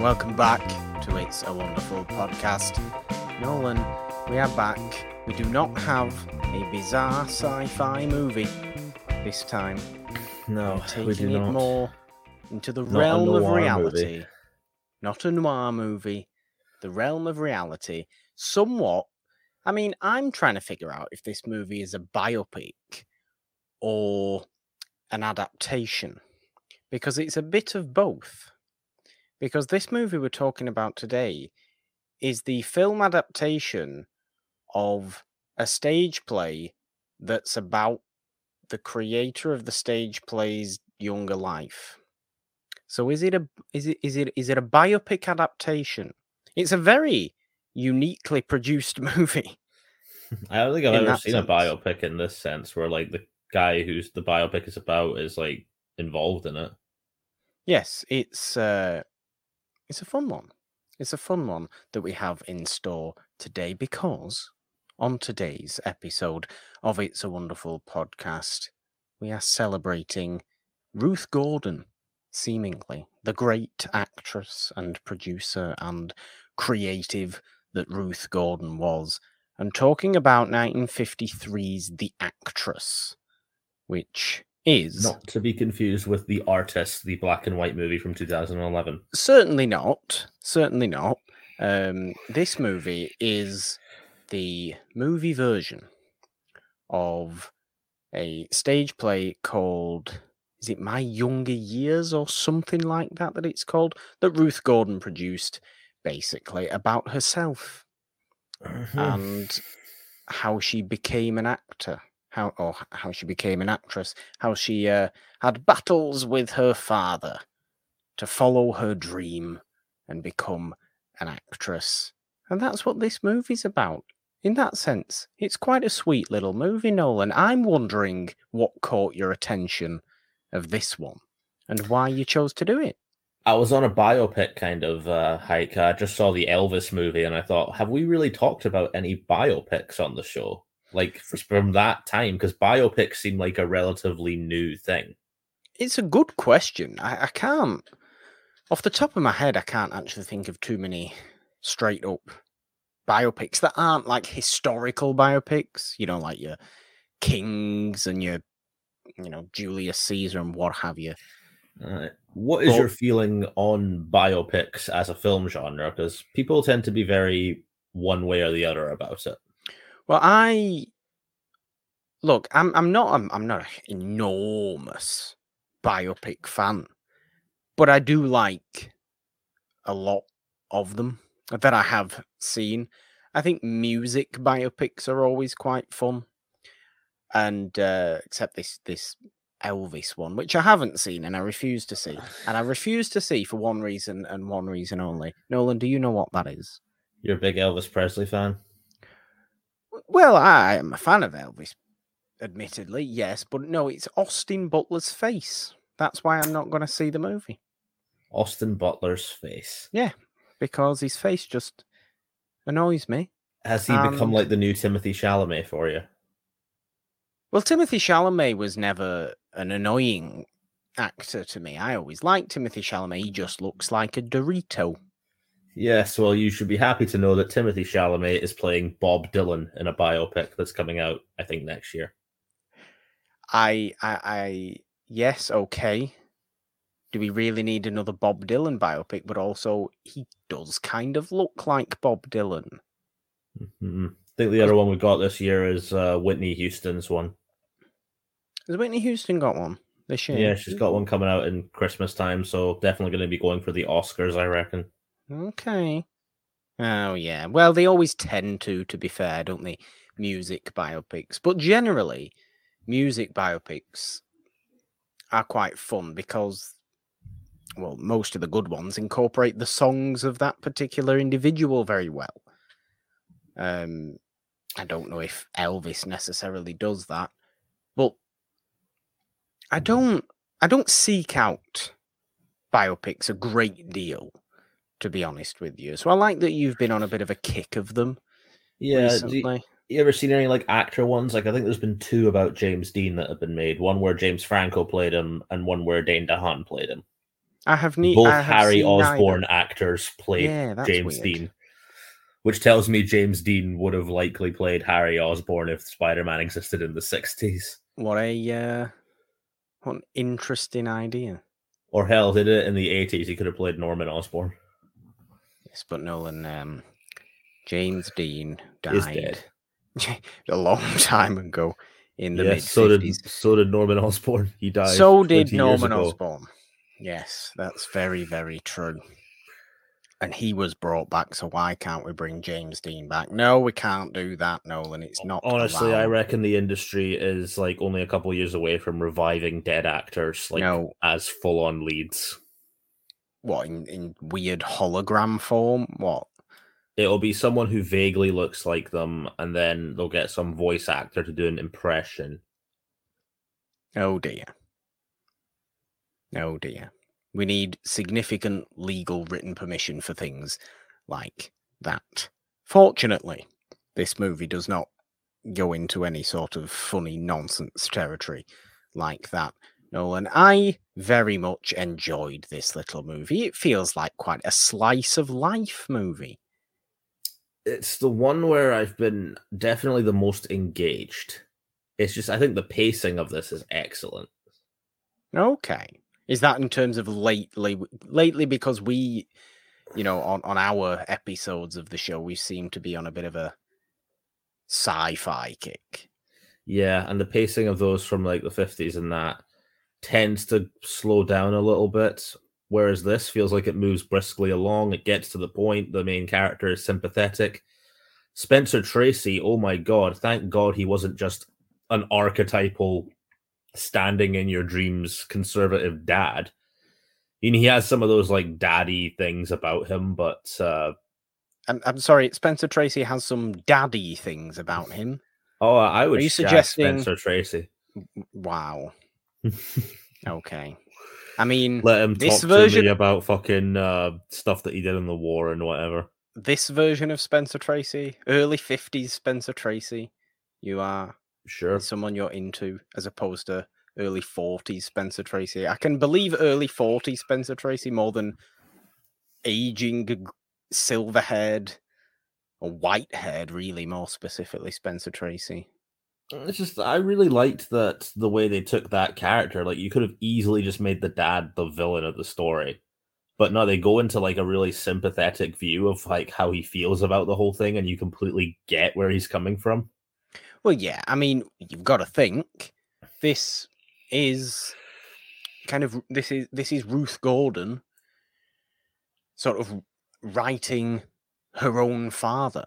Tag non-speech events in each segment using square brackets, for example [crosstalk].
Welcome back to It's a Wonderful Podcast. Nolan, we are back. We do not have a bizarre sci fi movie this time. No, We're we do it not. more into the Not realm of reality. movie. Not a noir movie, the realm of reality. Somewhat. I mean, I'm trying to figure out if this movie is a biopic or an adaptation because it's a bit of both. Because this movie we're talking about today is the film adaptation of a stage play that's about the creator of the stage play's younger life. So is it a is it is it is it a biopic adaptation? It's a very uniquely produced [laughs] movie. [laughs] I don't think I've ever seen sense. a biopic in this sense where like the guy who's the biopic is about is like involved in it. Yes, it's uh it's a fun one. It's a fun one that we have in store today because on today's episode of It's a Wonderful Podcast, we are celebrating Ruth Gordon, seemingly the great actress and producer and creative that Ruth Gordon was, and talking about 1953's The Actress, which is Not to be confused with The Artist, the black and white movie from 2011. certainly not. Certainly not. Um, this movie is the movie version of a stage play called is it My Younger Years or something like that that it's called that Ruth Gordon produced basically about herself Hmm. and how she became an actor how or how she became an actress how she uh, had battles with her father to follow her dream and become an actress and that's what this movie's about in that sense it's quite a sweet little movie nolan i'm wondering what caught your attention of this one and why you chose to do it I was on a biopic kind of uh, hike. I just saw the Elvis movie and I thought, have we really talked about any biopics on the show? Like from that time, because biopics seem like a relatively new thing. It's a good question. I, I can't, off the top of my head, I can't actually think of too many straight up biopics that aren't like historical biopics. You know, like your kings and your, you know, Julius Caesar and what have you. Uh, what is Well- your feeling on biopics as a film genre? Because people tend to be very one way or the other about it. Well, I look. I'm. I'm not. I'm, I'm not an enormous biopic fan, but I do like a lot of them that I have seen. I think music biopics are always quite fun, and uh, except this this Elvis one, which I haven't seen and I refuse to see, and I refuse to see for one reason and one reason only. Nolan, do you know what that is? You're a big Elvis Presley fan. Well, I am a fan of Elvis, admittedly, yes, but no, it's Austin Butler's face. That's why I'm not going to see the movie Austin Butler's face. Yeah, because his face just annoys me. Has he become like the new Timothée Chalamet for you? Well, Timothée Chalamet was never an annoying actor to me. I always liked Timothée Chalamet. He just looks like a Dorito. Yes, well, you should be happy to know that Timothée Chalamet is playing Bob Dylan in a biopic that's coming out, I think, next year. I, I, I, yes, okay. Do we really need another Bob Dylan biopic? But also, he does kind of look like Bob Dylan. Mhm. I think the other one we got this year is uh, Whitney Houston's one. Has Whitney Houston got one this year? Yeah, she's got one coming out in Christmas time, so definitely going to be going for the Oscars, I reckon. Okay. Oh yeah. Well, they always tend to, to be fair, don't they? Music biopics, but generally, music biopics are quite fun because, well, most of the good ones incorporate the songs of that particular individual very well. Um, I don't know if Elvis necessarily does that, but I don't. I don't seek out biopics a great deal to be honest with you. So I like that you've been on a bit of a kick of them Yeah, do you, you ever seen any like actor ones? Like I think there's been two about James Dean that have been made. One where James Franco played him, and one where Dane DeHaan played him. I have ne- Both I have Harry seen Osborn neither. actors played Yeah, James weird. Dean, which tells me James Dean would have likely played Harry Osborn if Spider-Man existed in the '60s, What a uh, what an interesting idea. or hell, did it in the '80s? He could have played Norman Osborn. Yes, but Nolan, um, James Dean died [laughs] a long [laughs] time ago in the mid Yes, so did so did Norman Osborn. He died. So did Norman. Osborn. Yes, that's very, very true. And he was brought back, so why can't we bring James Dean back? No, we can't do that, Nolan. It's not. Honestly, I reckon the industry is like only a couple years away from reviving dead actors like no, as full-on leads. What in, in weird hologram form? What? It'll be someone who vaguely looks like them, and then they'll get some voice actor to do an impression. Oh dear. Oh dear. We need significant legal written permission for things like that. Fortunately, this movie does not go into any sort of funny nonsense territory like that. Nolan, I very much enjoyed this little movie. It feels like quite a slice of life movie. It's the one where I've been definitely the most engaged. It's just I think the pacing of this is excellent. Okay. Is that in terms of lately lately because we you know on on our episodes of the show we seem to be on a bit of a sci-fi kick. Yeah, and the pacing of those from like the 50s and that tends to slow down a little bit. Whereas this feels like it moves briskly along. It gets to the point. The main character is sympathetic. Spencer Tracy, oh my god, thank God he wasn't just an archetypal standing in your dreams conservative dad. I mean, he has some of those like daddy things about him, but uh I'm, I'm sorry, Spencer Tracy has some daddy things about him. oh, I would you shag suggesting- Spencer Tracy. Wow. Okay. I mean, Let him This talk version- to me about fucking uh, stuff that he did in the war and whatever. this version of Spencer Tracy, early 50s Spencer Tracy, you are Sure. someone you're into as opposed to early 40s Spencer Tracy. I can believe early 40s Spencer Tracy more than aging silver haired or white haired, really, more specifically, Spencer Tracy. It's just I really liked that the way they took that character. Like you could have easily just made the dad the villain of the story. But no, they go into like a really sympathetic view of like how he feels about the whole thing and you completely get where he's coming from. Well, yeah, I mean, you've got to think this is kind of this is this is Ruth Gordon sort of writing her own father.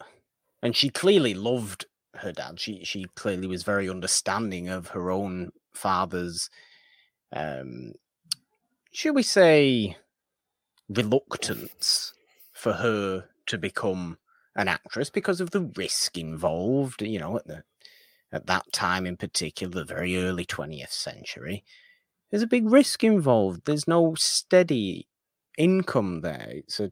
And she clearly loved her dad. She she clearly was very understanding of her own father's um should we say reluctance for her to become an actress because of the risk involved, you know, at the at that time in particular, the very early 20th century, there's a big risk involved. There's no steady income there. It's a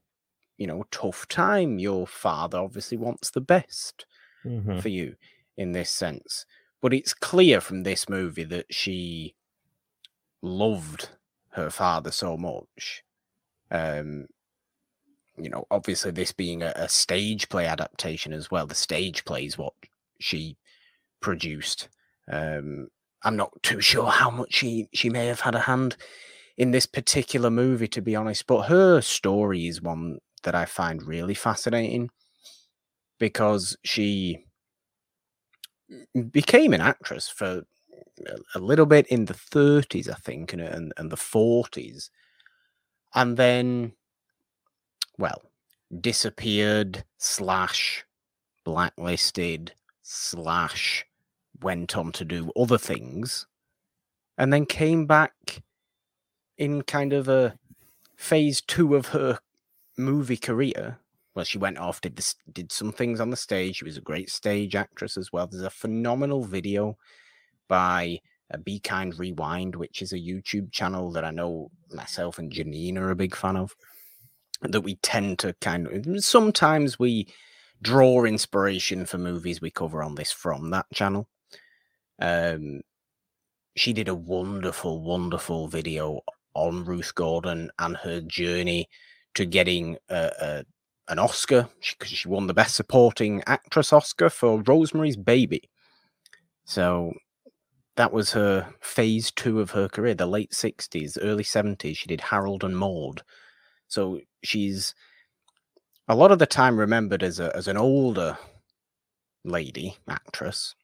you know tough time. Your father obviously wants the best Mhm. for you in this sense. But it's clear from this movie that she loved her father so much. Um, you know, obviously this being a, a stage play adaptation as well. The stage play is what she produced. Um, I'm not too sure how much she she may have had a hand in this particular movie, to be honest. But her story is one that I find really fascinating because she became an actress for a- little bit in the 30s, I think, and, and, and the 40s. And then, well, disappeared, slash, blacklisted, slash, went on to do other things, and then came back in kind of a phase two of her movie career well, she went off, did this, did some things on the stage. She was a great stage actress as well. There's a phenomenal video by uh, Be Kind Rewind, which is a YouTube channel that I know myself and Janine are a big fan of. That we tend to kind of sometimes we draw inspiration for movies we cover on this from that channel. Um, she did a wonderful, wonderful video on Ruth Gordon and her journey to getting a, a an Oscar because she, she won the Best Supporting Actress Oscar for Rosemary's Baby. So that was her phase two of her career, the late 60s, early 70s. She did Harold and Maude. So she's a lot of the time remembered as a as an older lady actress.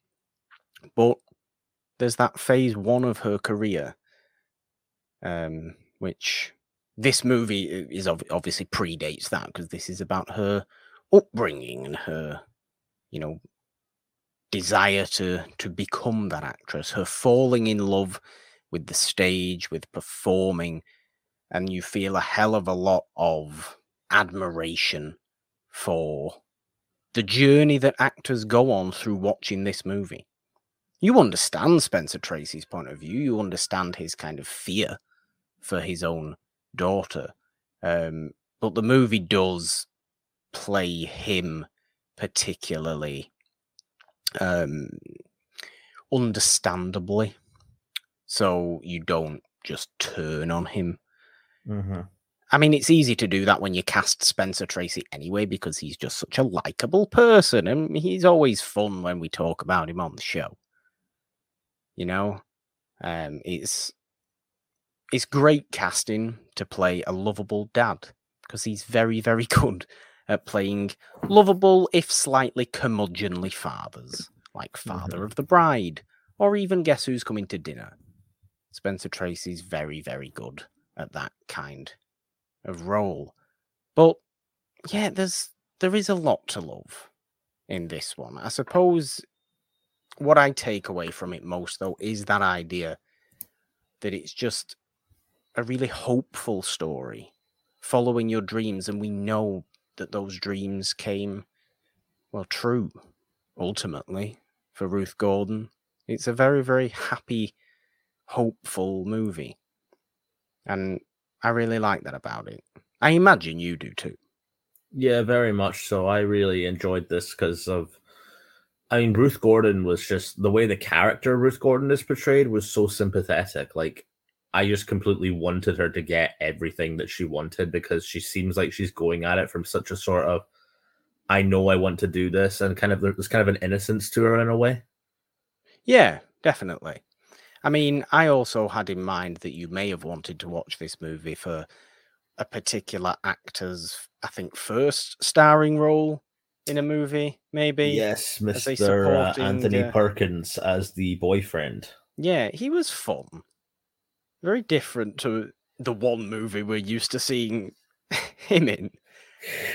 But there's that phase one of her career, um, which this movie is obviously predates that because this is about her upbringing and her, you know, desire to to become that actress, her falling in love with the stage, with performing, and you feel a hell of a lot of admiration for the journey that actors go on through watching this movie. You understand Spencer Tracy's point of view. You understand his kind of fear for his own daughter. Um, but the movie does play him particularly um, understandably. So you don't just turn on him. Mm-hmm. I mean, it's easy to do that when you cast Spencer Tracy anyway, because he's just such a likable person, and he's always fun when we talk about him on the show. You know, um, it's it's great casting to play a lovable dad because he's very, very [laughs] good at playing lovable, if slightly curmudgeonly fathers, like Father mm-hmm. of the Bride, or even Guess Who's Coming to Dinner. Spencer Tracy's very, very good at that kind of role. But yeah, there's there is a lot to love in this one. I suppose what I take away from it most though is that idea that it's just a really hopeful story following your dreams and we know that those dreams came well true ultimately for Ruth Gordon. It's a very very happy hopeful movie. And I really like that about it. I imagine you do too. Yeah, very much so. I really enjoyed this because of I mean Ruth Gordon was just the way the character Ruth Gordon is portrayed was so sympathetic. Like I just completely wanted her to get everything that she wanted because she seems like she's going at it from such a sort of I know I want to do this and kind of there's kind of an innocence to her in a way. Yeah, definitely. I mean, I also had in mind that you may have wanted to watch this movie for a particular actor's, I think, first starring role in a movie, maybe. Yes, Mr. Uh, Anthony. Perkins as the boyfriend. Yeah, he was fun very different to the one movie we're used to seeing [laughs] him in.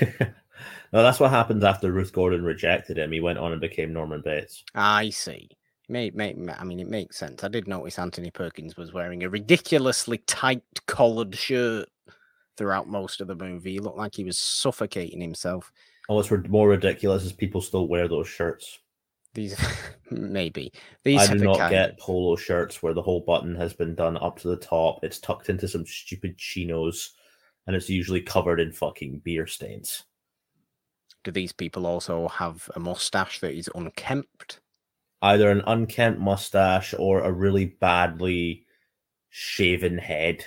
[laughs] no, that's what happens after Ruth Gordon rejected him. He went on and became Norman Bates. Ah, I see. May, may, I mean, it makes sense. I did notice Anthony Perkins was wearing a ridiculously tight collared shirt throughout most of the movie. He looked like he was suffocating himself. Oh, what's more ridiculous is people still wear those shirts. These [laughs] maybe these. I do not kind... get polo shirts where the whole button has been done up to the top. It's tucked into some stupid chinos, and it's usually covered in fucking beer stains. Do these people also have a mustache that is unkempt? Either an unkempt mustache or a really badly shaven head.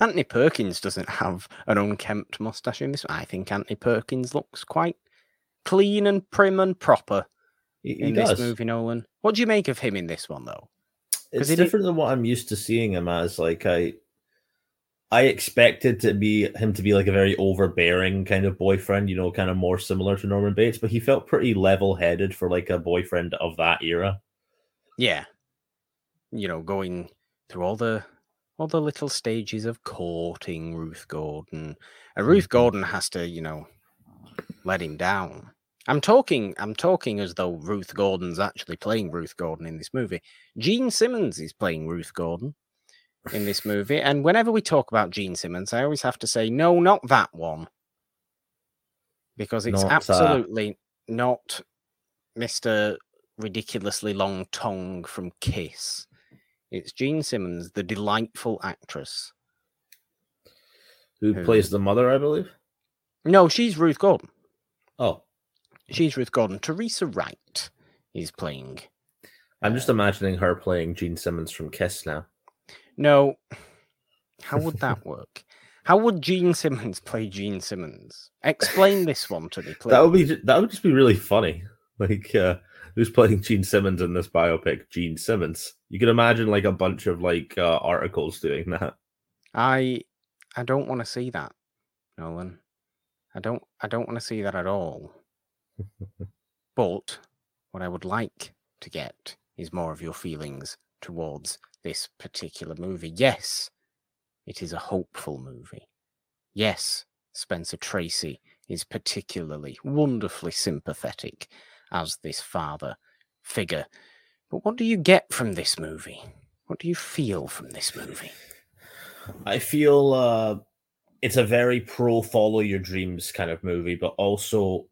Anthony Perkins doesn't have an unkempt mustache in this. I think Anthony Perkins looks quite clean and prim and proper he, he in does. this movie, Nolan. What do you make of him in this one, though? It's different than what I'm used to seeing him as. Like I, I expected to be him to be like a very overbearing kind of boyfriend, you know, kind of more similar to Norman Bates, but he felt pretty level-headed for like a boyfriend of that era. Yeah, you know, going through all the all the little stages of courting Ruth Gordon. And Ruth mm-hmm. Gordon has to, you know, let him down. I'm talking I'm talking as though Ruth Gordon's actually playing Ruth Gordon in this movie. Jean Simmons is playing Ruth Gordon in this [laughs] movie. And whenever we talk about Jean Simmons, I always have to say, no, not that one. Because it's not absolutely that. not Mr. Ridiculously Long Tongue from Kiss. It's Jean Simmons, the delightful actress. Who, who plays the mother, I believe? No, she's Ruth Gordon. Oh. She's Ruth Gordon. Teresa Wright is playing. I'm just imagining her playing Gene Simmons from Kiss now. No, How would that work? How would Jean Simmons play Gene Simmons? Explain this one to me, please. [laughs] That would be that would just be really funny. Like uh who's playing Gene Simmons in this biopic? Jean Simmons. You can imagine like a bunch of like uh, articles doing that. I I don't want to see that, Nolan. I don't I don't want to see that at all. But what I would like to get is more of your feelings towards this particular movie. Yes, it is a hopeful movie. Yes, Spencer Tracy is particularly wonderfully sympathetic as this father figure. But what do you get from this movie? What do you feel from this movie? I feel uh, it's a very pro follow your dreams kind of movie, but also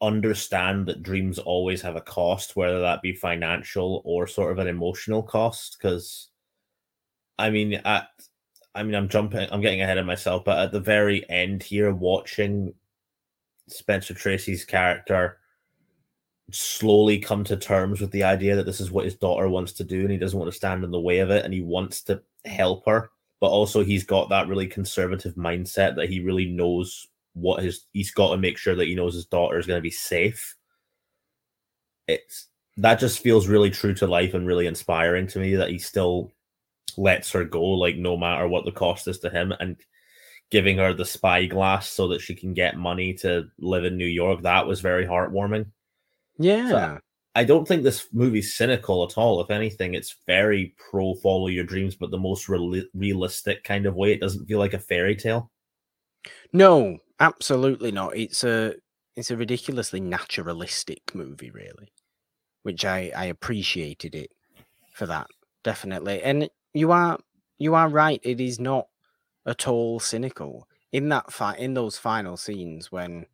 understand that dreams always have a cost, whether that be financial or sort of an emotional cost. Because, I mean, at I mean, I'm jumping, I'm getting ahead of myself, but at the very end here, watching Spencer Tracy's character slowly come to terms with the idea that this is what his daughter wants to do and he doesn't want to stand in the way of it and he wants to help her but also he's got that really conservative mindset that he really knows what his he's got to make sure that he knows his daughter is going to be safe it's that just feels really true to life and really inspiring to me that he still lets her go like no matter what the cost is to him and giving her the spyglass so that she can get money to live in New York that was very heartwarming yeah. So I don't think this movie's cynical at all. If anything, it's very pro follow your dreams, but the most real- realistic kind of way. It doesn't feel like a fairy tale. No, absolutely not. It's a it's a ridiculously naturalistic movie, really, which I I appreciated it for that definitely. And you are you are right. It is not at all cynical in that fight in those final scenes when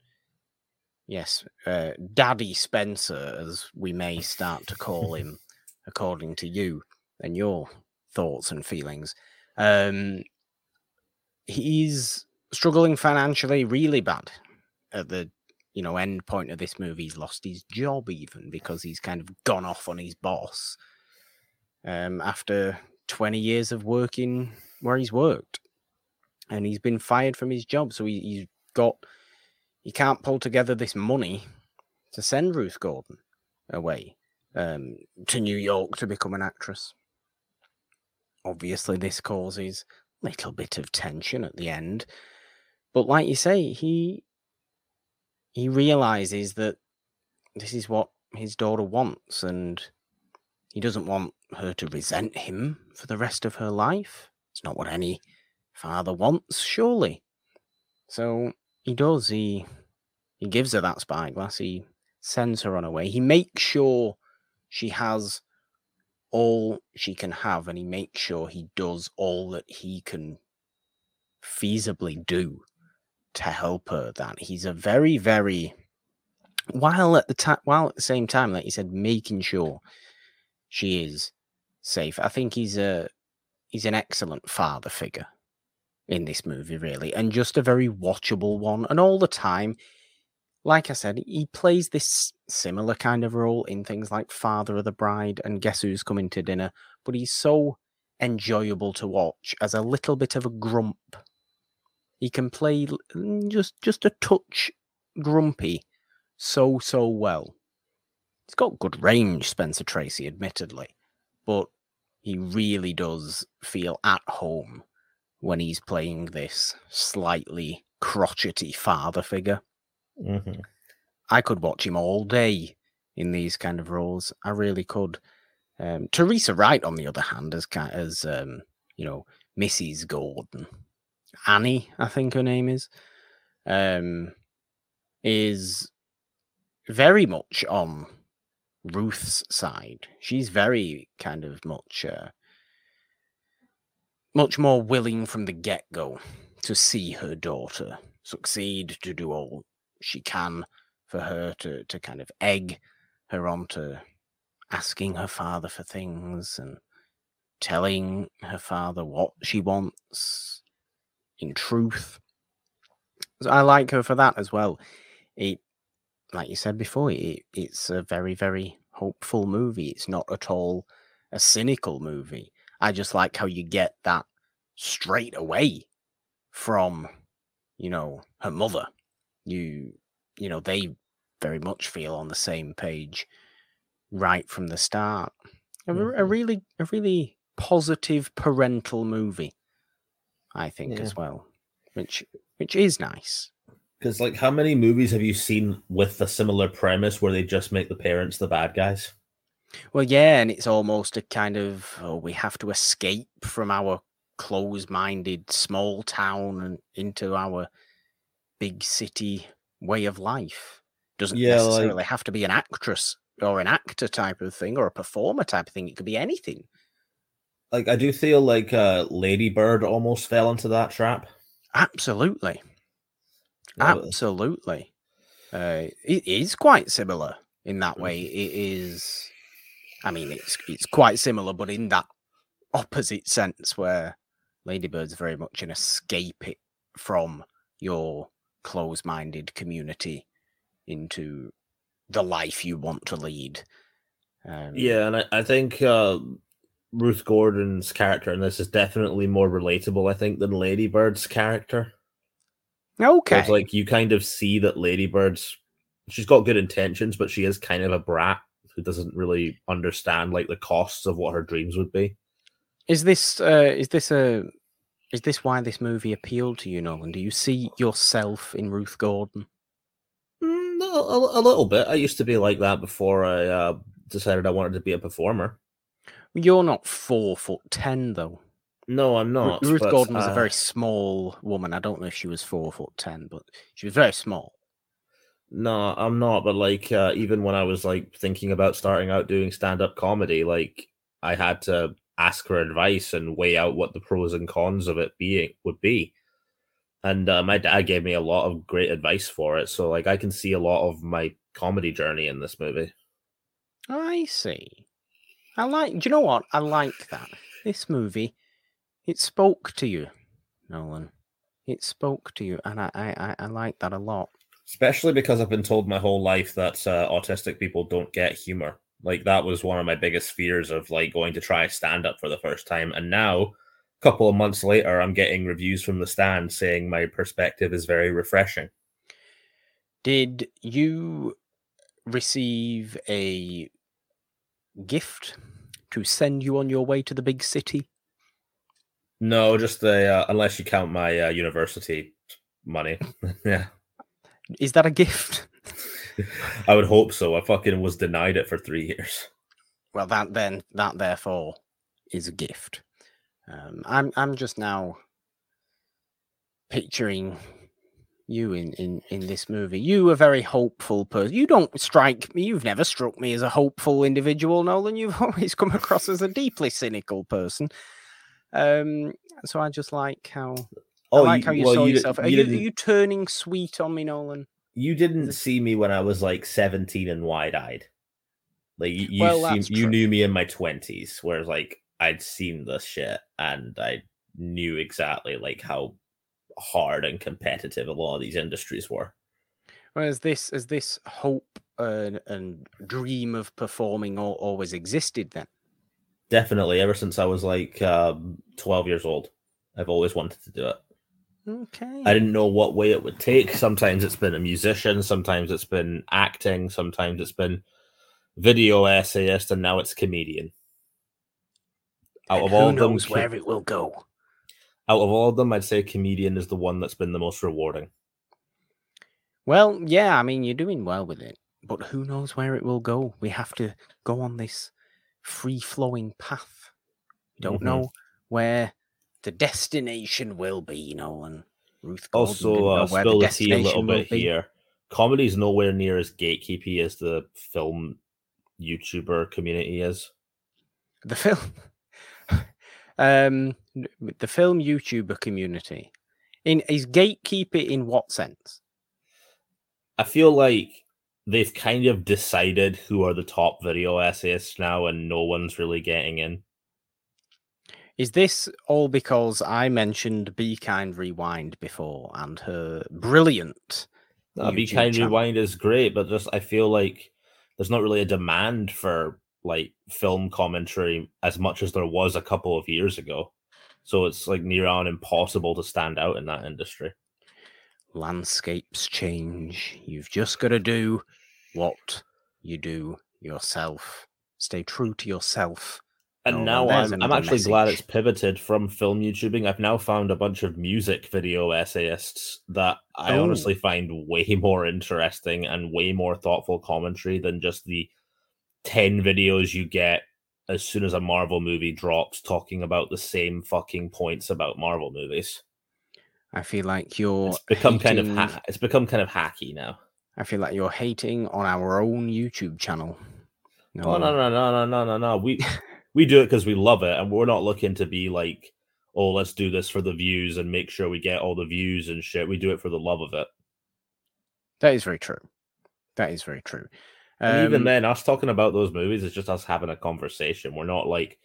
Yes, uh, Daddy Spencer, as we may start to call [laughs] him, according to you and your thoughts and feelings. Um, he's struggling financially really bad at the you know end point of this movie. He's lost his job even because he's kind of gone off on his boss um, after 20 years of working where he's worked, and he's been fired from his job. So he, he's got he can't pull together this money to send Ruth Gordon away um, to New York to become an actress. Obviously, this causes a little bit of tension at the end, but like you say, he he realizes that this is what his daughter wants, and he doesn't want her to resent him for the rest of her life. It's not what any father wants, surely. So he does. He he gives her that spyglass. He sends her on her way. He makes sure she has all she can have, and he makes sure he does all that he can feasibly do to help her. That he's a very, very while at the time, while at the same time, like you said, making sure she is safe. I think he's a he's an excellent father figure in this movie, really, and just a very watchable one. And all the time, like I said, he plays this similar kind of role in things like Father of the Bride and Guess Who's Coming to Dinner, but he's so enjoyable to watch as a little bit of a grump. He can play just just a touch grumpy so so well. He's got good range, Spencer Tracy, admittedly, but he really does feel at home when he's playing this slightly crotchety father figure. Mm-hmm. I could watch him all day in these kind of roles. I really could. Um, Teresa Wright, on the other hand, as as um, you know, Mrs. Gordon, Annie, I think her name is, um, is very much on Ruth's side. She's very kind of much uh, much more willing from the get go to see her daughter succeed, to do all she can for her to, to kind of egg her on to asking her father for things and telling her father what she wants in truth. So I like her for that as well. It, like you said before, it, it's a very, very hopeful movie. It's not at all a cynical movie. I just like how you get that straight away from, you know, her mother. You, you know, they very much feel on the same page right from the start. A, a Mhm. really, a really positive parental movie, I think, Yeah. as well, which which is nice. Because, like, how many movies have you seen with a similar premise where they just make the parents the bad guys? Well, yeah, and it's almost a kind of oh, we have to escape from our close-minded small town and into our big city way of life. Doesn't Yeah, like- necessarily have to be an actress or an actor type of thing or a performer type of thing. It could be anything. Like, I do feel like uh, Lady Bird almost fell into that trap. Absolutely, absolutely. Uh, it is quite similar in that Mm. way. It is. I mean, it's it's quite similar, but in that opposite sense, where Lady Bird's very much an escape it from your close-minded community into the life you want to lead. Um, Yeah, and I, I think uh, Ruth Gordon's character in this is definitely more relatable, I think, than Lady Bird's character. Okay. It's like you kind of see that Lady Bird's she's got good intentions, but she is kind of a brat who doesn't really understand like the costs of what her dreams would be. Is this uh, is this a is this why this movie appealed to you, Nolan? Do you see yourself in Ruth Gordon? Mm, no, a, a little bit. I used to be like that before I uh, decided I wanted to be a performer. You're not four foot ten, though. No, I'm not. Ruth but, Gordon was a uh, very small woman. I don't know if she was four foot ten, but she was very small. No, I'm not. But like, uh, even when I was like thinking about starting out doing stand up comedy, like I had to ask for advice and weigh out what the pros and cons of it being would be. And uh, my dad gave me a lot of great advice for it. So like, I can see a lot of my comedy journey in this movie. I see. I like. Do you know what? I like that. This movie, it spoke to you, Nolan. It spoke to you, and I I, I- like that a lot. Especially because I've been told my whole life that uh, autistic people don't get humor. Like that was one of my biggest fears of like going to try stand up for the first time. And now, a couple of months later, I'm getting reviews from the stand saying my perspective is very refreshing. Did you receive a gift to send you on your way to the big city? No, just the uh, unless you count my uh, university money. [laughs] yeah, Is that a gift? [laughs] I would hope so. I fucking was denied it for three years. Well, that then that therefore is a gift. Um, I'm I'm just now picturing you in, in in this movie. You a very hopeful person. You don't strike me. You've never struck me as a hopeful individual, Nolan. You've [laughs] always come across as a deeply cynical person. Um, so I just like how I like how you Oh, well, saw di- yourself. Are you you, are you turning sweet on me, Nolan? you didn't see me when I was like 17 and wide eyed. Like you, you, Well, you knew me in my 20s, whereas like I'd seen this shit and I knew exactly like how hard and competitive a lot of these industries were. Well, Whereas this, as this hope and, and dream of performing al- always existed, then. Definitely, ever since I was like um, 12 years old, I've always wanted to do it. Okay. I didn't know what way it would take. Sometimes it's been a musician, sometimes it's been acting, sometimes it's been video essayist, and now it's comedian. Out And of all who of them, knows co- where it will go. Out of all of them, I'd say comedian is the one that's been the most rewarding. Well, yeah, I mean, you're doing well with it, but who knows where it will go? We have to go on this free flowing path. We don't Mhm. know where the destination will be, you know, and Ruth Gordon Also, uh, spill the the tea a little bit be. here. Comedy's nowhere near as gatekeepy as the film YouTuber community is. The film, um, the film YouTuber community, in is gatekeeper in what sense? I feel like they've kind of decided who are the top video essayists now, and no one's really getting in. Is this all because I mentioned Be Kind Rewind before and her brilliant? Uh, Be Kind channel. Rewind is great, but just I feel like there's not really a demand for like film commentary as much as there was a couple of years ago. So it's like near on impossible to stand out in that industry. Landscapes change. You've just got to do what you do yourself. Stay true to yourself. And Oh, now I'm, I'm actually glad it's pivoted from film YouTubing. I've now found a bunch of music video essayists that I Oh. honestly find way more interesting and way more thoughtful commentary than just the 10 videos you get as soon as a Marvel movie drops talking about the same fucking points about Marvel movies. I feel like you're It's become kind of ha- it's become kind of hacky now. I feel like you're hating on our own YouTube channel. No, Oh no no no no no no no. We we do it because we love it, and we're not looking to be like, oh, let's do this for the views and make sure we get all the views and shit. We do it for the love of it. that is very true. That is very true. And even Um, then, us talking about those movies is just us having a conversation. We're not like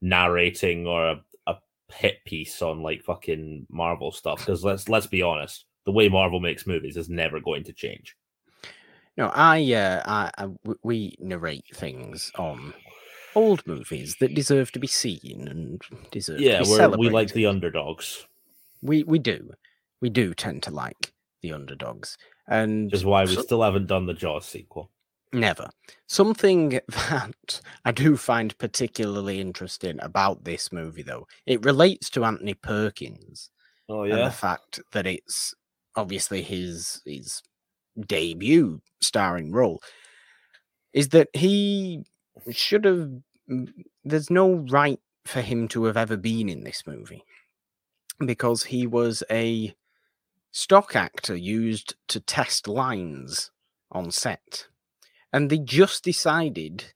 narrating or a, a hit piece on like fucking Marvel stuff. Because let's let's be honest, the way Marvel makes movies is never going to change. No, I, uh, I, I we narrate things on old movies that deserve to be seen and deserve Yeah, to be we're, celebrated. we like the underdogs, we we do, we do tend to like the underdogs, and which is why we so- still haven't done the Jaws sequel. Never something [laughs] that I do find particularly interesting about this movie, though. It relates to Anthony Perkins Oh and the fact that it's obviously his his debut starring role is that he should have mm, there's no right for him to have ever been in this movie because he was a stock actor used to test lines on set and they just decided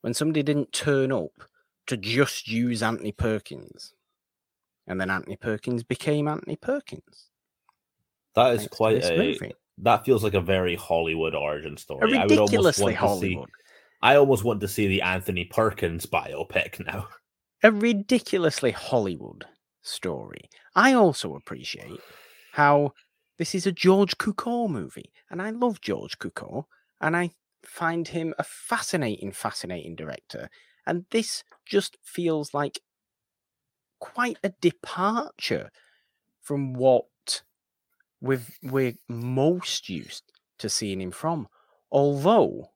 when somebody didn't turn up to just use Anthony Perkins and then Anthony Perkins became Anthony Perkins That is quite a movie. that feels like a very Hollywood origin a story. I would almost ridiculously want to see. Hollywood I almost want to see the Anthony Perkins biopic now. [laughs] a ridiculously Hollywood story. I also appreciate how this is a George Cukor movie, and I love George Cukor, and I find him a fascinating, fascinating director. And this just feels like quite a departure from what we've, we're most used to seeing him from. Although,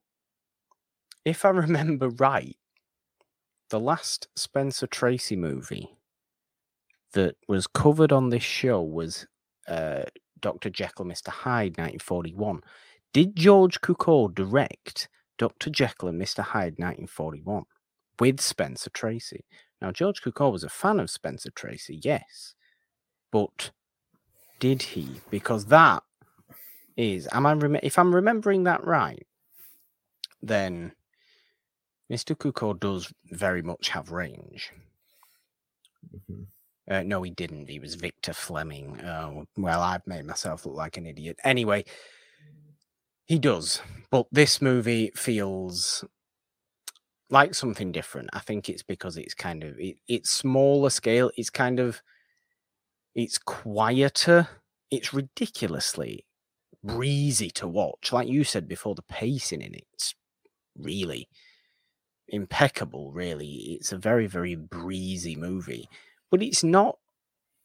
if I [laughs] remember right, the last Spencer Tracy movie that was covered on this show was uh, Dr. Jekyll, Mr. Hyde, 1941. Did George Cukor direct Dr. Jekyll and Mr. Hyde, 1941, with Spencer Tracy? Now, George Cukor was a fan of Spencer Tracy, yes, but did he? Because that is, am I rem- if I'm remembering that right, then Mr. Cukor does very much have range. Uh, no, he didn't. He was Victor Fleming. Oh, well, I've made myself look like an idiot. Anyway, he does. But this movie feels like something different. I think it's because it's kind of it, it's smaller scale. It's kind of it's quieter. It's ridiculously breezy to watch. Like you said before, the pacing in it's really impeccable. Really, it's a very very breezy movie but it's not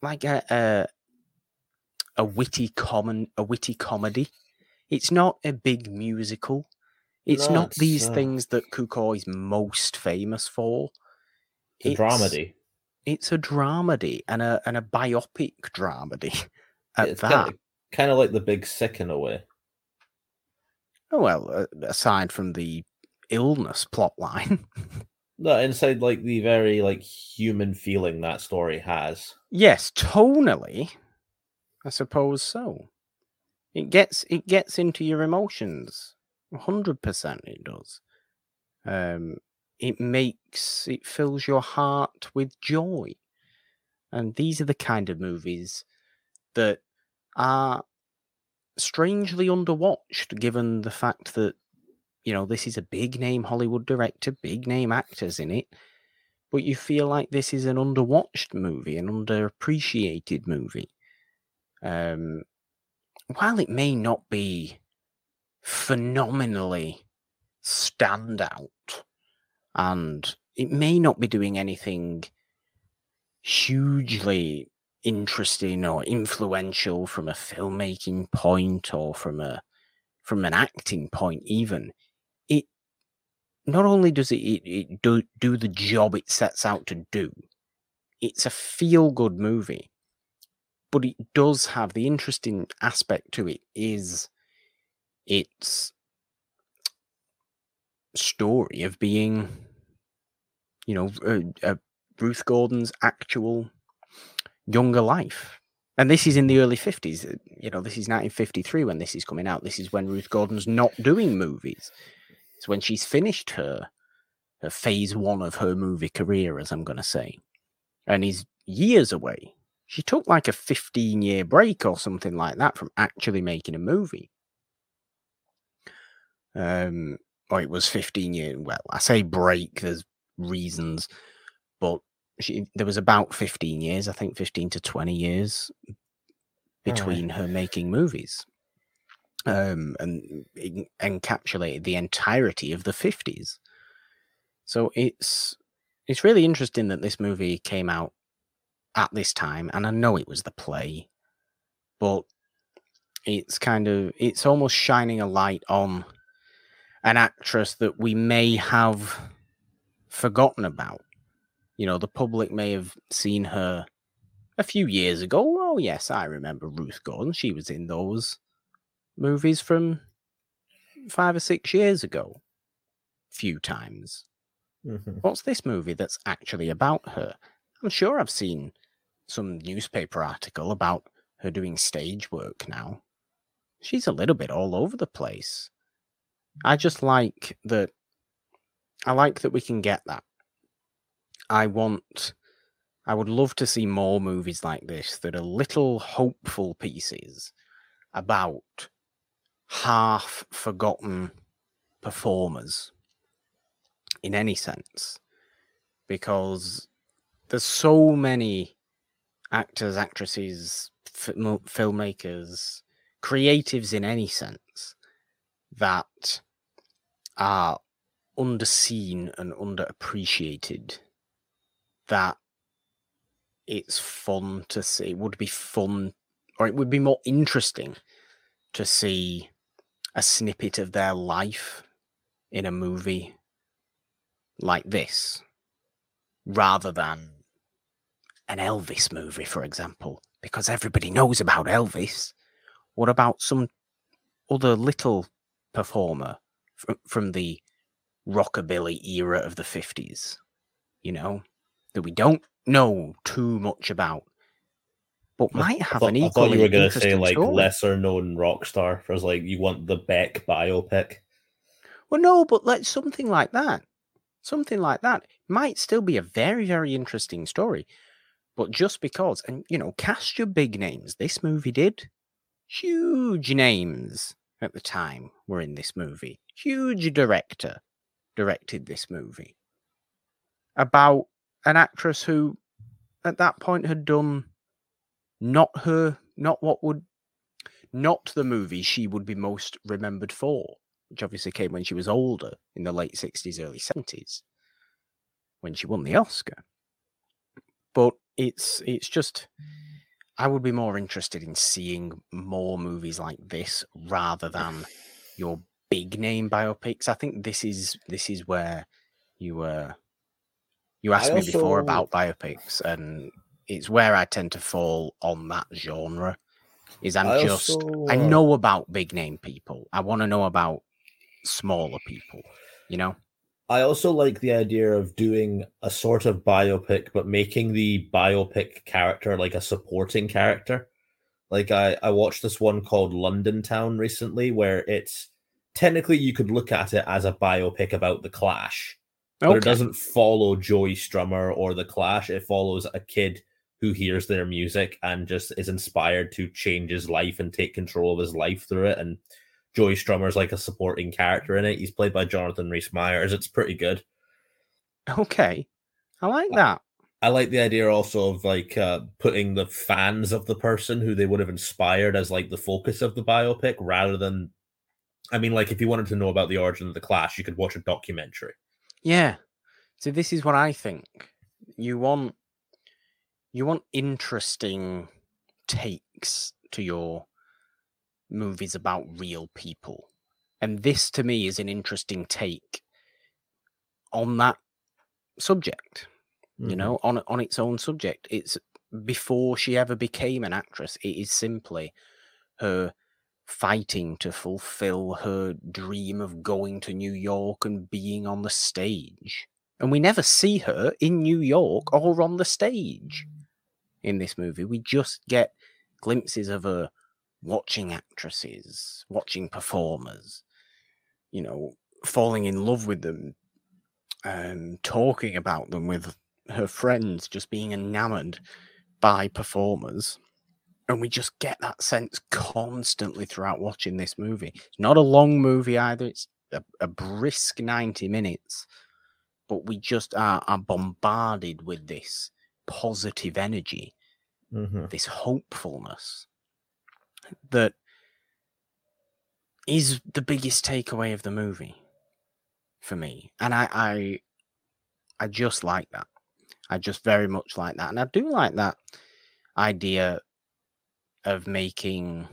like a a, a witty common a witty comedy. It's not a big musical. It's No, not these uh, things that Cukor is most famous for. The dramedy. It's a dramedy and a and a biopic dramedy [laughs] at it's that. kind of, kind of like the big sick in a way. Oh well, uh, aside from the illness plot line. [laughs] No, inside like the very like human feeling that story has. yes, tonally, I suppose so. It gets it gets into your emotions. hundred percent it does. Um it makes it fills your heart with joy. And these are the kind of movies that are strangely underwatched given the fact that you know this is a big name Hollywood director, big name actors in it. But you feel like this is an underwatched movie, an underappreciated movie. Um while it may not be phenomenally stand out and it may not be doing anything hugely interesting or influential from a filmmaking point or from a from an acting point even it not only does it, it, it do, do the job it sets out to do it's a feel good movie but it does have the interesting aspect to it is its story of being you know uh, uh, ruth gordon's actual younger life. And this is in the early 50s. Uh, you know, this is 1953 when this is coming out. This is when Ruth Gordon's not doing movies. It's when she's finished her, her phase one of her movie career, as I'm going to say. And is years away. She took like a 15 year break or something like that from actually making a movie. Um, or it was 15 years. Well, I say break, there's reasons, but she there was about 15 years, I think 15 to 20 years between right. her making movies. Um, and encapsulated the entirety of the 50s. So it's it's really interesting that this movie came out at this time, and I know it was the play, but it's kind of it's almost shining a light on an actress that we may have forgotten about you know, the public may have seen her a few years ago. Oh, yes, I remember Ruth Gordon. She was in those movies from five or six years ago, few times. Mm-hmm. What's this movie that's actually about her? I'm sure I've seen some newspaper article about her doing stage work now. She's a little bit all over the place. I just like that. I like that we can get that. I want, I would love to see more movies like this that are little hopeful pieces about half forgotten performers in any sense because there's so many actors actresses filmmakers creatives in any sense that are underseen and underappreciated that it's fun to see. It would be fun, or it would be more interesting to see a snippet of their life in a movie like this rather than an Elvis movie, for example, because everybody knows about Elvis. What about some other little performer from, from the rockabilly era of the 50s? You know, that we don't know too much about, but might have thought, an equally. I thought you were going to say like story. lesser known rock star. For like you want the Beck biopic. Well, no, but like something like that, something like that might still be a very very interesting story. But just because, and you know, cast your big names. This movie did huge names at the time were in this movie. Huge director directed this movie about an actress who at that point had done not her not what would not the movie she would be most remembered for which obviously came when she was older in the late 60s early 70s when she won the oscar but it's it's just i would be more interested in seeing more movies like this rather than your big name biopics i think this is this is where you were you asked I me also... before about biopics, and it's where I tend to fall on that genre. Is I'm I just also, uh... I know about big name people. I want to know about smaller people. You know. I also like the idea of doing a sort of biopic, but making the biopic character like a supporting character. Like I, I watched this one called London Town recently, where it's technically you could look at it as a biopic about the Clash, but it doesn't follow Joey Strummer or the Clash. It follows a kid who hears their music and just is inspired to change his life and take control of his life through it. And Joey Strummer's like a supporting character in it. He's played by Jonathan Rhys Meyers. It's pretty good. Okay, I like that. I like the idea also of like uh, putting the fans of the person who they would have inspired as like the focus of the biopic rather than. I mean, like if you wanted to know about the origin of the Clash, you could watch a documentary. Yeah. So this is what I think. You want you want interesting takes to your movies about real people. And this to me is an interesting take on that subject. Mhm. You know, on on its own subject. It's before she ever became an actress. It is simply her fighting to fulfill her dream of going to New York and being on the stage. And we never see her in New York or on the stage in this movie. We just get glimpses of her watching actresses, watching performers, you know, falling in love with them, um, talking about them with her friends, just being enamored by performers. And we just get that sense constantly throughout watching this movie. It's not a long movie either, it's a, a brisk 90 minutes, but we just are, are bombarded with this positive energy, Mhm. this hopefulness that is the biggest takeaway of the movie for me. And I, I I just like that. I just very much like that. And I do like that idea of making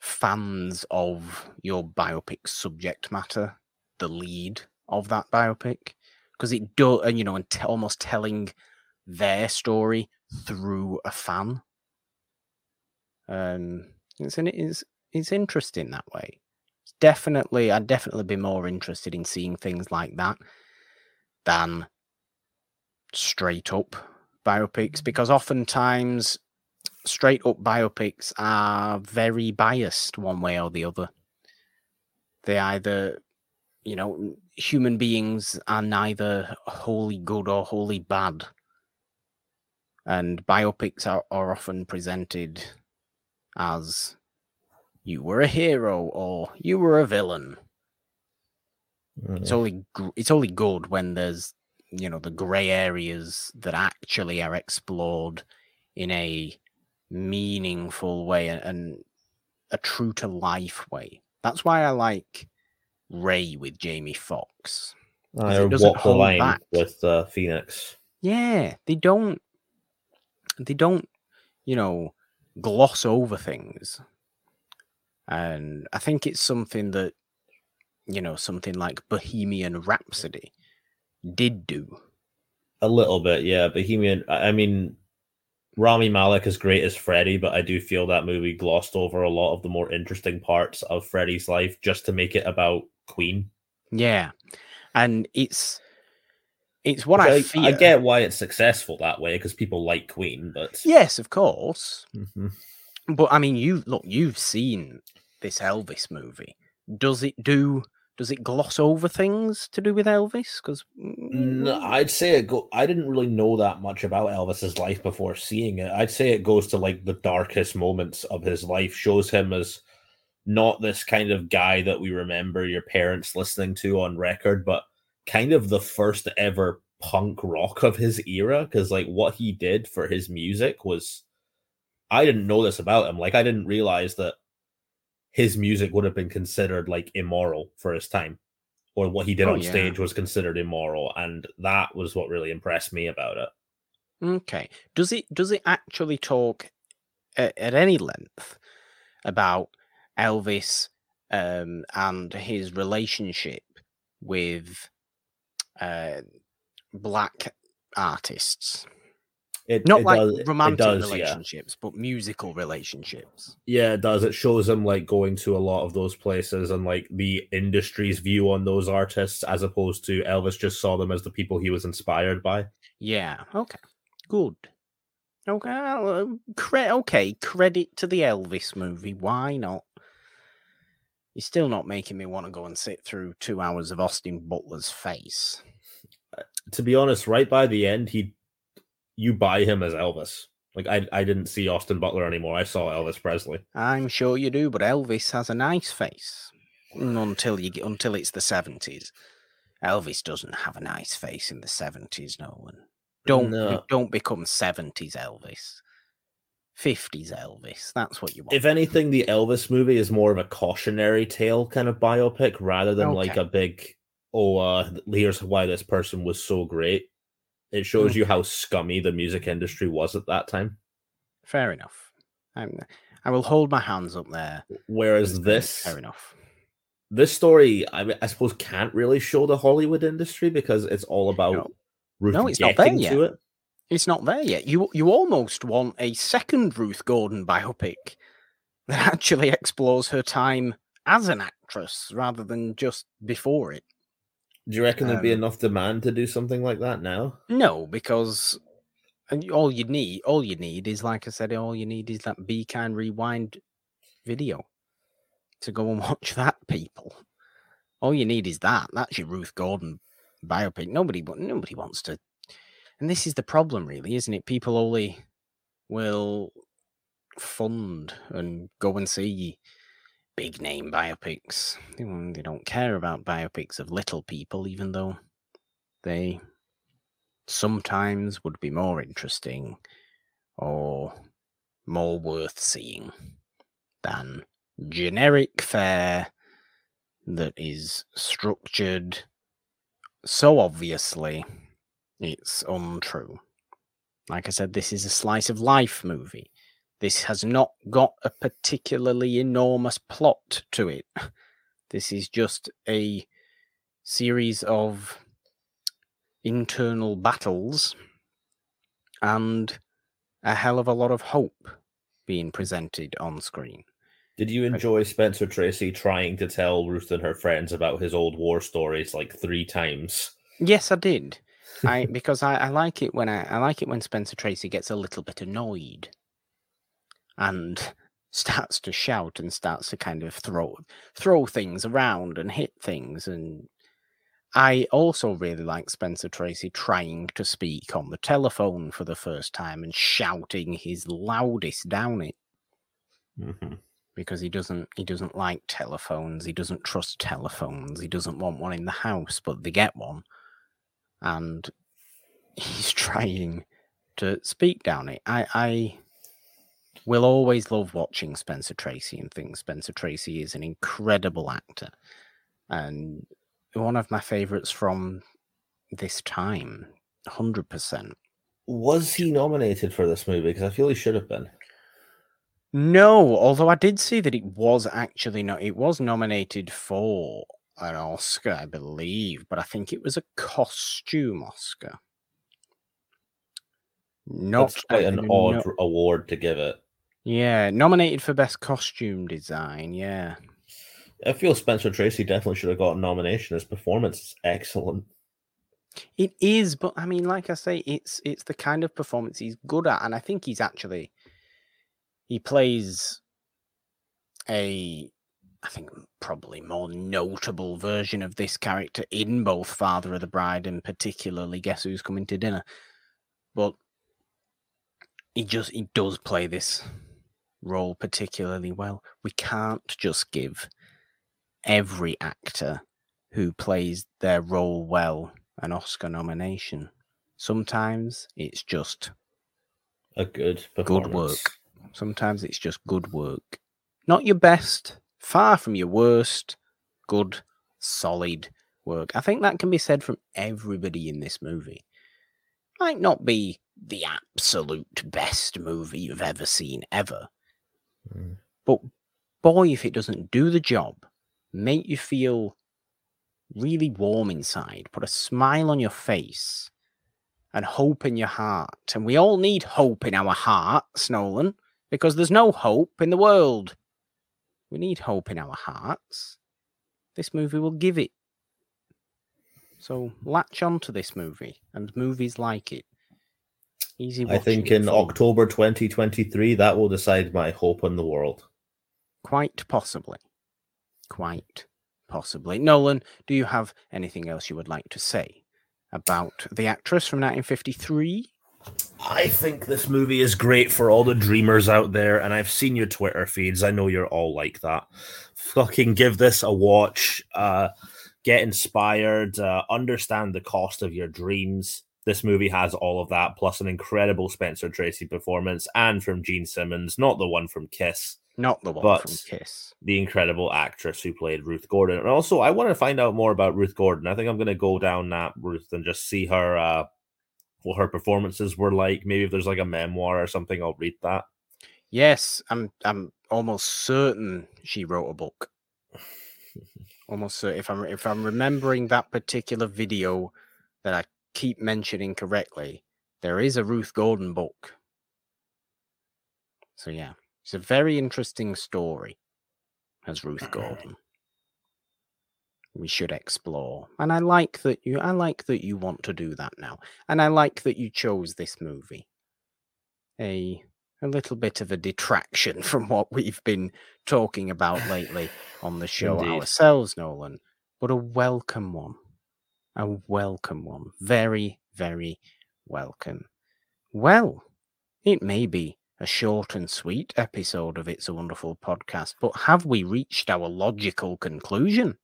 fans of your biopic subject matter the lead of that biopic because it does and you know and t- almost telling their story through a fan um it's an, it's it's interesting that way it's definitely i'd definitely be more interested in seeing things like that than straight up biopics because oftentimes straight up biopics are very biased one way or the other. They either, you know, human beings are neither wholly good or wholly bad. And biopics are, are often presented as you were a hero or you were a villain. It's Mhm. only it's only good when there's you know the gray areas that actually are explored in a meaningful way and, a true to life way. That's why I like Ray with Jamie Foxx. I it doesn't walk the line back. with uh, Phoenix. Yeah, they don't they don't, you know, gloss over things. And I think it's something that, you know, something like Bohemian Rhapsody did do. A little bit, yeah. Bohemian. I mean, Rami Malek is great as Freddie, but I do feel that movie glossed over a lot of the more interesting parts of Freddie's life just to make it about Queen. Yeah. And it's it's what I, I, fear. I get why it's successful that way because people like Queen, but Yes, of course. Mhm. But I mean, you look, you've seen this Elvis movie. Does it do? Does it gloss over things to do with Elvis? Because No, I'd say it go. I didn't really know that much about Elvis's life before seeing it. I'd say it goes to like the darkest moments of his life, shows him as not this kind of guy that we remember your parents listening to on record, but kind of the first ever punk rock of his era. Because like what he did for his music was, I didn't know this about him. Like I didn't realize that his music would have been considered like immoral for his time or what he did Oh, on yeah. stage was considered immoral and that was what really impressed me about it okay, does it does it actually talk at, at any length about Elvis um, and his relationship with uh, black artists? it Not it like does, romantic does, yeah. relationships, but musical relationships. yeah it does it shows him like going to a lot of those places and like the industry's view on those artists as opposed to elvis just saw them as the people he was inspired by Yeah. Okay. Good. Okay. uh, Cre- okay. Credit to the Elvis movie. Why not? You're still not making me want to go and sit through two hours of Austin Butler's face. Uh, to be honest right by the end he you buy him as elvis like i, I didn't see austin butler anymore i saw elvis presley I'm sure you do, but Elvis has a nice face until you get until it's the seventies. Elvis doesn't have a nice face in the seventies, Nolan. Don't No. don't become seventies Elvis. Fifties Elvis. That's what you want. if anything, the Elvis movie is more of a cautionary tale kind of biopic rather than like a big, oh, uh, here's why this person was so great. It shows you how scummy the music industry was at that time. Fair enough. I'm, I will hold my hands up there. Whereas this, fair enough. This story, I, mean, I suppose, can't really show the Hollywood industry because it's all about No. No, it's not there to yet. it. It's not there yet. You you almost want a second Ruth Gordon biopic that [laughs] actually explores her time as an actress rather than just before it. Do you reckon there'd be Um, enough demand to do something like that now? No, because and all you need, all you need is, like I said, all you need is that Be Kind Rewind video to go and [laughs] watch that. People, all you need is that. That's your Ruth Gordon biopic. Nobody, wa- nobody wants to. And this is the problem, really, isn't it? People only will fund and go and see big name biopics. They don't care about biopics of little people, even though they sometimes would be more interesting or more worth seeing than generic fare that is structured so obviously it's untrue. Like I said, this is a slice of life movie. This has not got a particularly enormous plot to it. [laughs] This is just a series of internal battles and a hell of a lot of hope being presented on screen. Did you enjoy Spencer Tracy trying to tell Ruth and her friends about his old war stories like three times? Yes, I did. I because I, I like it when I, I like it when Spencer Tracy gets a little bit annoyed and [laughs] starts to shout and starts to kind of throw throw things around and hit things and I also really like Spencer Tracy trying to speak on the telephone for the first time and shouting his loudest down it Mm-hmm. because he doesn't he doesn't like telephones he doesn't trust telephones he doesn't want one in the house but they get one and [laughs] he's trying to speak down it i i will always love watching spencer tracy and think spencer tracy is an incredible actor and one of my favorites from this time 100% Was he nominated for this movie? Because I feel he should have been. No, although I did see that it was actually not. It was nominated for an Oscar, I believe, but I think it was a costume Oscar. Not quite an no- odd award to give it. Yeah, nominated for best costume design. Yeah, I feel Spencer Tracy definitely should have got a nomination. His performance is excellent. it is, but I mean, like I say, it's it's the kind of performance he's good at, and I think he's actually he plays a I think probably more notable version of this character in both Father of the Bride and particularly Guess Who's Coming to Dinner. But he just he does play this role particularly well. We can't just give every actor who plays their role well an Oscar nomination. Sometimes it's just A good Good work. Sometimes it's just good work. Not your best, far from your worst. Good, solid work. I think that can be said from everybody in this movie. Might not be the absolute best movie you've ever seen, ever. Mm. But boy, if it doesn't do the job, make you feel really warm inside, put a smile on your face, and hope in your heart. And we all need hope in our hearts, Nolan, because there's no hope in the world. We need hope in our hearts. This movie will give it. So latch on to this movie and movies like it. Easy. I think in. October 2023, that will decide my hope in the world. Quite possibly. Quite possibly. Nolan, do you have anything else you would like to say about the actress from 1953? I think this movie is great for all the dreamers out there, and I've seen your Twitter feeds. I know you're all like that. Fucking give this a watch. Uh, get inspired. Uh, understand the cost of your dreams. This movie has all of that, plus an incredible Spencer Tracy performance, and from Jean Simmons, not the one from Kiss, Not the one But- from Kiss. the incredible actress who played Ruth Gordon. And also, I want to find out more about Ruth Gordon. I think I'm going to go down that Ruth and just see her uh, what her performances were like. Maybe if there's like a memoir or something, I'll read that. Yes, I'm. I'm almost certain she wrote a book. [laughs] almost certain. If I'm if I'm remembering that particular video that I keep mentioning correctly, there is a Ruth Gordon book. So yeah, it's a very interesting story as Ruth [clears throat] Gordon. We should explore. And I like that you I like that you want to do that now. And I like that you chose this movie. A a little bit of a detraction [laughs] from what we've been talking about lately on the [laughs] show Indeed. ourselves, Nolan. But a welcome one. A welcome one. Very, very welcome. Well, it may be a short and sweet episode of It's a Wonderful Podcast, but have we reached our logical conclusion?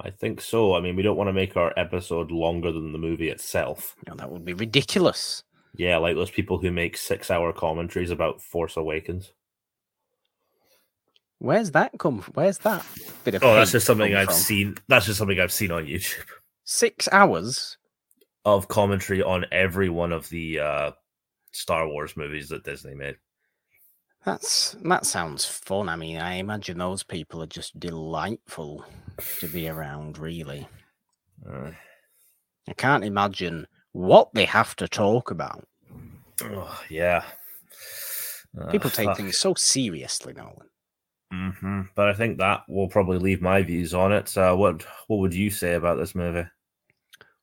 I think so. I mean, we don't want to make our episode longer than the movie itself. No, that would be ridiculous. Yeah, like those people who make six hour commentaries about Force Awakens. Where's that come from? Where's that bit of Oh, that's just something I've from? seen. That's just something I've seen on YouTube Six hours? of commentary on every one of the uh, Star Wars movies that Disney made. That's that sounds fun. I mean, I imagine those people are just delightful to be around, really. Uh, I can't imagine what they have to talk about. oh, yeah. Uh, People take things so seriously, Nolan. hmm But I think that will probably leave my views on it. Uh, what What would you say about this movie?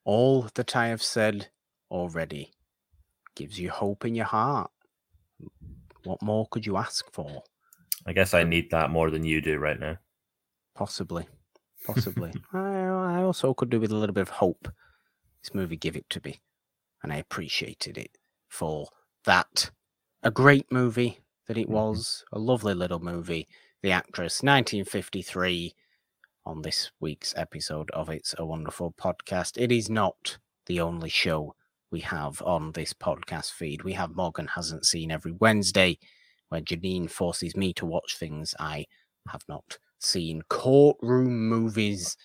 All that I have said already gives you hope in your heart. What more could you ask for? I guess I need that more than you do right now. Possibly. Possibly. [laughs] I, I also could do with a little bit of hope. This movie give it to me. And I appreciated it for that. A great movie that it Mhm. was. A lovely little movie. The actress, 1953, on this week's episode of It's a Wonderful Podcast. It is not the only show we have on this podcast feed. We have Morgan Hasn't Seen every Wednesday, where Janine forces me to watch things I have not seen. Courtroom movies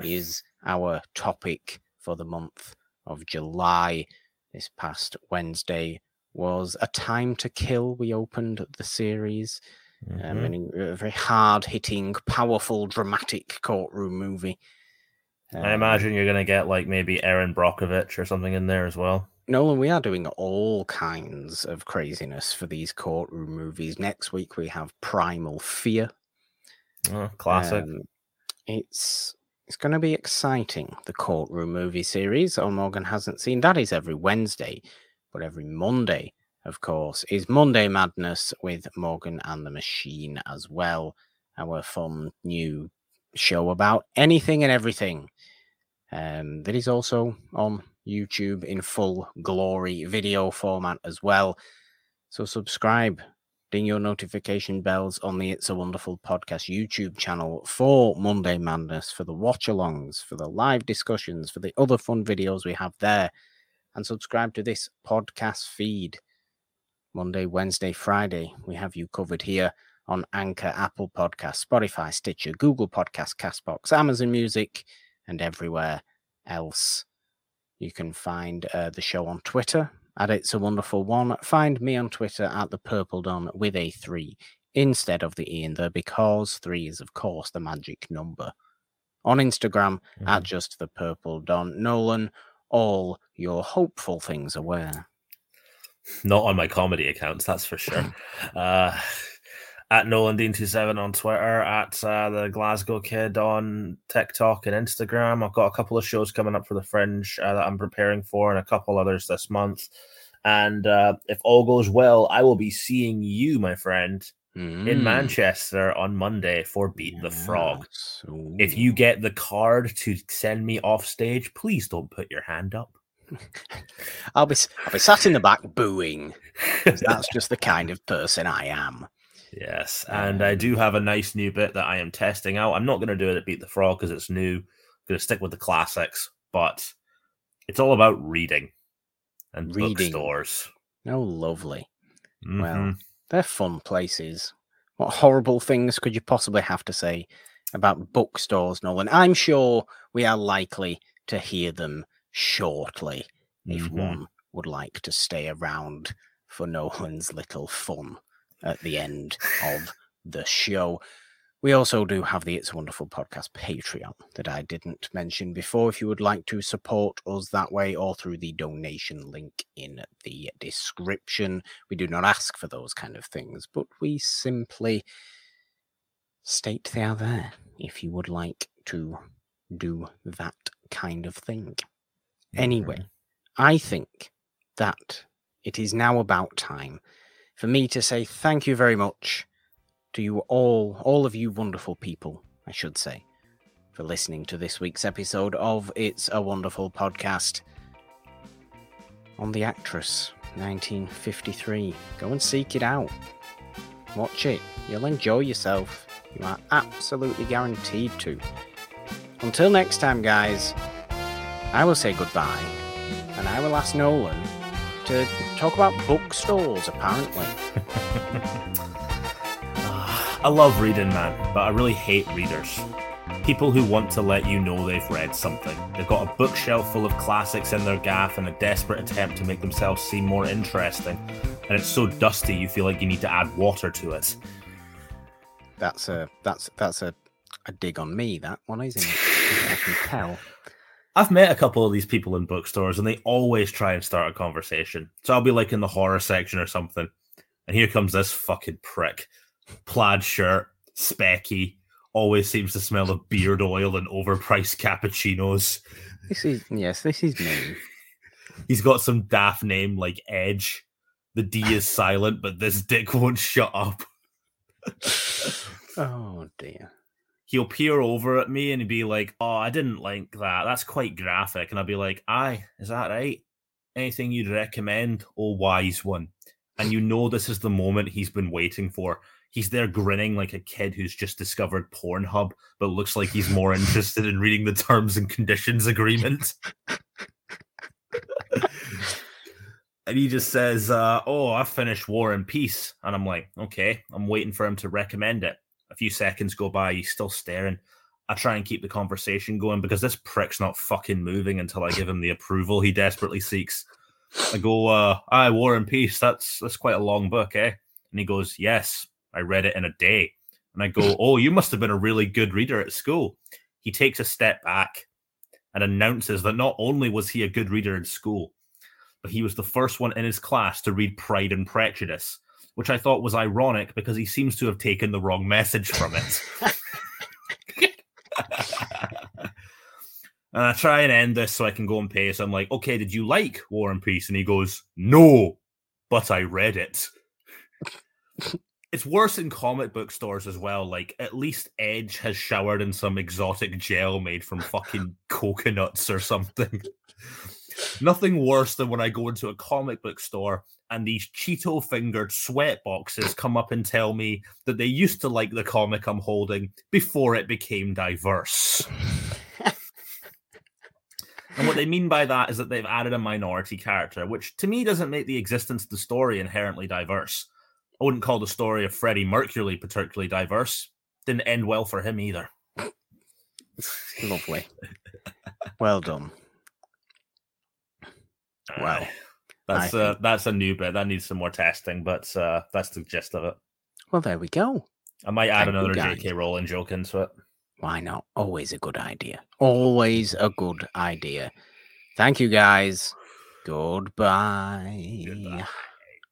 is our topic for the month of July. This past Wednesday was A Time to Kill. We opened the series. Um, Mhm. and a very hard hitting, powerful, dramatic courtroom movie. I Um, imagine you're gonna get like maybe Erin Brockovich or something in there as well. Nolan, we are doing all kinds of craziness for these courtroom movies. Next week we have Primal Fear. Oh, classic. Um, it's it's going to be exciting. The courtroom movie series Oh, Morgan hasn't seen that is every Wednesday, but every Monday, of course, is Monday Madness with Morgan and the Machine as well. Our fun new show about anything and everything. Um, that is also on YouTube in full glory video format as well. So subscribe ding your notification bells on the It's a Wonderful Podcast YouTube channel for Monday Madness, for the watch alongs, for the live discussions, for the other fun videos we have there. And subscribe to this podcast feed. Monday, Wednesday, Friday, we have you covered here on Anchor, Apple Podcast, Spotify, Stitcher, Google Podcast, Castbox, Amazon Music, and everywhere else. You can find uh, the show on Twitter at It's a Wonderful One. Find me on Twitter at the Purple Don with a three instead of the E in there because three is, of course, the magic number. On Instagram at Mhm. just the Purple Don. Nolan, all your hopeful things are where? Not on my comedy accounts, that's for sure. [laughs] uh, at Nolan Dean 27 on Twitter, at uh, the Glasgow Kid on TikTok and Instagram. I've got a couple of shows coming up for the Fringe uh, that I'm preparing for, and a couple others this month. And uh, if all goes well, I will be seeing you, my friend, in Mm, Manchester on Monday for Beat the Frog. yes. If you get the card to send me off stage, please don't put your hand up. [laughs] I'll be I'll be sat in the back booing. That's just the kind of person I am. Yes, and I do have a nice new bit that I am testing out. I'm not going to do it at Beat the Frog because it's new. I'm going to stick with the classics, but it's all about reading and Reading. bookstores. Oh, lovely. Well, Mhm. they're fun places. What horrible things could you possibly have to say about bookstores, Nolan? I'm sure we are likely to hear them shortly if Mhm. one would like to stay around for [laughs] Nolan's little fun at the end of the show. We also do have the It's a Wonderful Podcast Patreon that I didn't mention before. If you would like to support us that way or through the donation link in the description, we do not ask for those kind of things, but we simply state they are there if you would like to do that kind of thing. Anyway, I think that it is now about time for me to say thank you very much to you all, all of you wonderful people, I should say, for listening to this week's episode of It's a Wonderful Podcast on The Actress 1953. Go and seek it out. Watch it. You'll enjoy yourself. You are absolutely guaranteed to. Until next time, guys, I will say goodbye, and I will ask Nolan to talk about bookstores, apparently. [laughs] I love reading, man, but I really hate readers. People who want to let you know they've read something. They've got a bookshelf full of classics in their gaff in a desperate attempt to make themselves seem more interesting. And it's so dusty you feel like you need to add water to it. That's a that's that's a, a dig on me, that one, isn't it? I can tell. [laughs] I've met a couple of these people in bookstores and they always try and start a conversation. So I'll be like in the horror section or something. And here comes this fucking prick plaid shirt, specky, always seems to smell of beard oil and overpriced cappuccinos. This is yes, this is me. [laughs] He's got some daft name like Edge. The D is silent, but this dick won't shut up. [laughs] oh dear. He'll peer over at me and be like, Oh, I didn't like that. That's quite graphic. And I'll be like, Aye, is that right? Anything you'd recommend, oh wise one? And you know this is the moment he's been waiting for he's there grinning like a kid who's just discovered Pornhub, but looks like he's more interested in reading the terms and conditions agreement. and he just says, uh, "Oh, I finished War and Peace," and I'm like, "Okay." I'm waiting for him to recommend it. Few seconds go by, he's still staring. I try and keep the conversation going because this prick's not fucking moving until I give him the approval he desperately seeks. I go, uh, "I War and Peace. That's that's quite a long book, eh?" And he goes, "Yes." I read it in a day. And I go, [laughs] Oh, you must have been a really good reader at school. He takes a step back and announces that not only was he a good reader in school, but he was the first one in his class to read Pride and Prejudice, which I thought was ironic because he seems to have taken the wrong message from it. [laughs] and I try and end this so I can go and pay. So I'm like, okay, did you like War and Peace? And he goes, no, but I read it it's worse in comic book stores as well. Like at least Edge has showered in some exotic gel made from fucking coconuts or something. [laughs] Nothing worse than when I go into a comic book store and these Cheeto fingered sweat boxes come up and tell me that they used to like the comic I'm holding before it became diverse. and what they mean by that is that they've added a minority character, which to me doesn't make the existence of the story inherently diverse I wouldn't call the story of Freddie Mercury particularly diverse. Didn't end well for him either. Lovely. well done. Wow. That's uh, that's a new bit. That needs some more testing, but uh, that's the gist of it. Well, there we go. I might add Thank another J.K. Rowling joke into it. Why not? Always a good idea. Always a good idea. Thank you, guys. Goodbye. Goodbye.